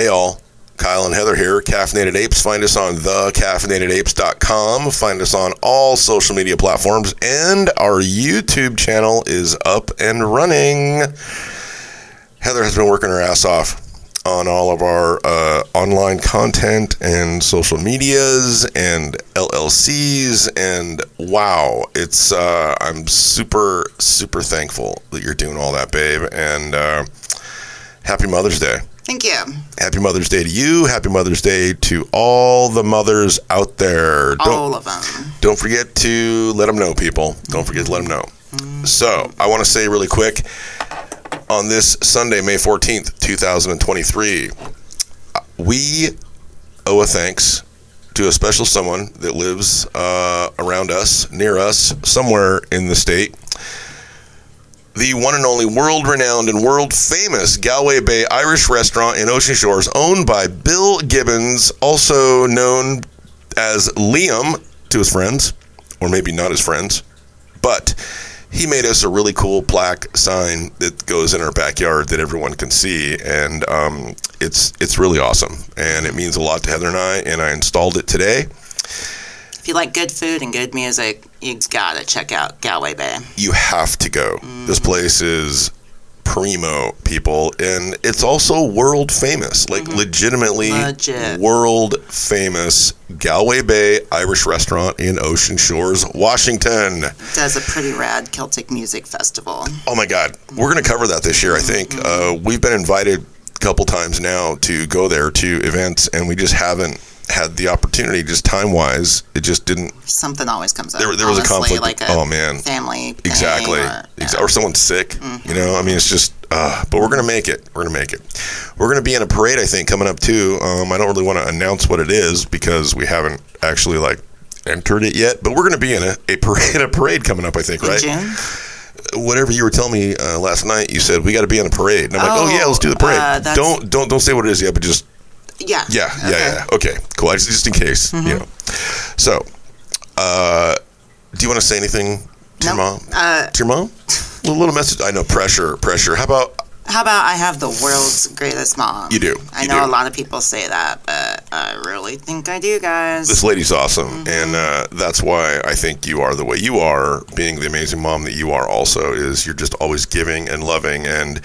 Hey, all. Kyle and Heather here, Caffeinated Apes. Find us on thecaffeinatedapes.com. Find us on all social media platforms, and our YouTube channel is up and running. Heather has been working her ass off on all of our uh, online content and social medias and LLCs, and wow, it's uh, I'm super super thankful that you're doing all that, babe, and uh, happy Mother's Day. Thank you. Happy Mother's Day to you. Happy Mother's Day to all the mothers out there. Don't, All of them. don't forget to let them know, people. Don't forget to let them know. So, I want to say really quick on this Sunday, May 14th, 2023, uh, we owe a thanks to a special someone that lives uh, around us, near us, somewhere in the state. The one and only world renowned and world famous Galway Bay Irish restaurant in Ocean Shores, owned by Bill Gibbons, also known as Liam to his friends, or maybe not his friends, but he made us a really cool plaque sign that goes in our backyard that everyone can see, and um, it's it's really awesome, and it means a lot to Heather and I. And I installed it today. If you like good food and good music, you gotta check out Galway Bay. You have to go. This mm. place is primo, people, and it's also world famous, like mm-hmm. legitimately Legit. world famous Galway Bay Irish restaurant in Ocean Shores, Washington. Does a pretty rad Celtic music festival. Oh my God, we're going to cover that this year. I think mm-hmm. uh, we've been invited a couple times now to go there to events, and we just haven't had the opportunity. Just time wise, it just didn't. Something always comes up. There, there was a conflict. Like a oh man, family. exactly, Or, Ex- or someone's sick. You know, I mean, it's just. Uh, but we're gonna make it. We're gonna make it. We're gonna be in a parade, I think, coming up too. Um, I don't really want to announce what it is because we haven't actually like entered it yet. But we're gonna be in a, a parade, a parade coming up. I think, in right? Whatever you were telling me uh, last night, you said we got to be on a parade, and I'm like, oh Oh, yeah, let's do the parade. uh, don't don't don't say what it is yet, but just Yeah. yeah, yeah, Okay. yeah. Okay, cool. I just, just in case, you know. So, uh, do you want to say anything to your mom? Uh, to your mom? A little message. I know pressure, pressure. How about how about I have the world's greatest mom? You do. I You know do. a lot of people say that, but I really think I do, guys. this lady's awesome, Mm-hmm. and uh, that's why I think you are the way you are, being the amazing mom that you are. Also, is you're just always giving and loving, and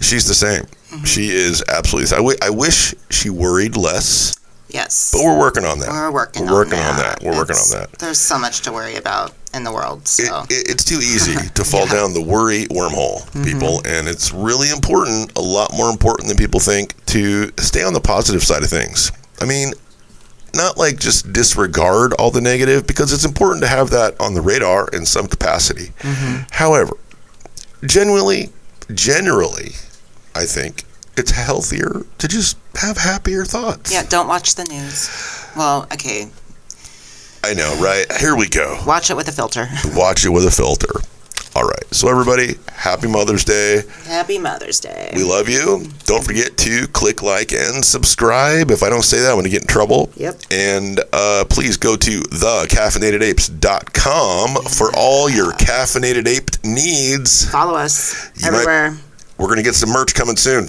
she's the same. Mm-hmm. She is absolutely. I, w- I wish she worried less. Yes. But we're working on that. We're working We're on that. on that. We're working on that. There's so much to worry about in the world. So it, it's too easy to fall Yeah. down the worry wormhole, mm-hmm. people, and it's really important, a lot more important than people think, to stay on the positive side of things. I mean, not like just disregard all the negative, because it's important to have that on the radar in some capacity. Mm-hmm. However, generally, generally, I think it's healthier to just have happier thoughts. yeah, don't watch the news. Well, okay, I know, right? Here we go. watch it with a filter. watch it with a filter. All right. So, everybody, happy Mother's Day. Happy Mother's Day. We love you. Don't forget to click like and subscribe. If I don't say that, I'm going to get in trouble. Yep. And uh, please go to thecaffeinatedapes.com for all your caffeinated ape needs. Follow us You might- everywhere. We're going to get some merch coming soon.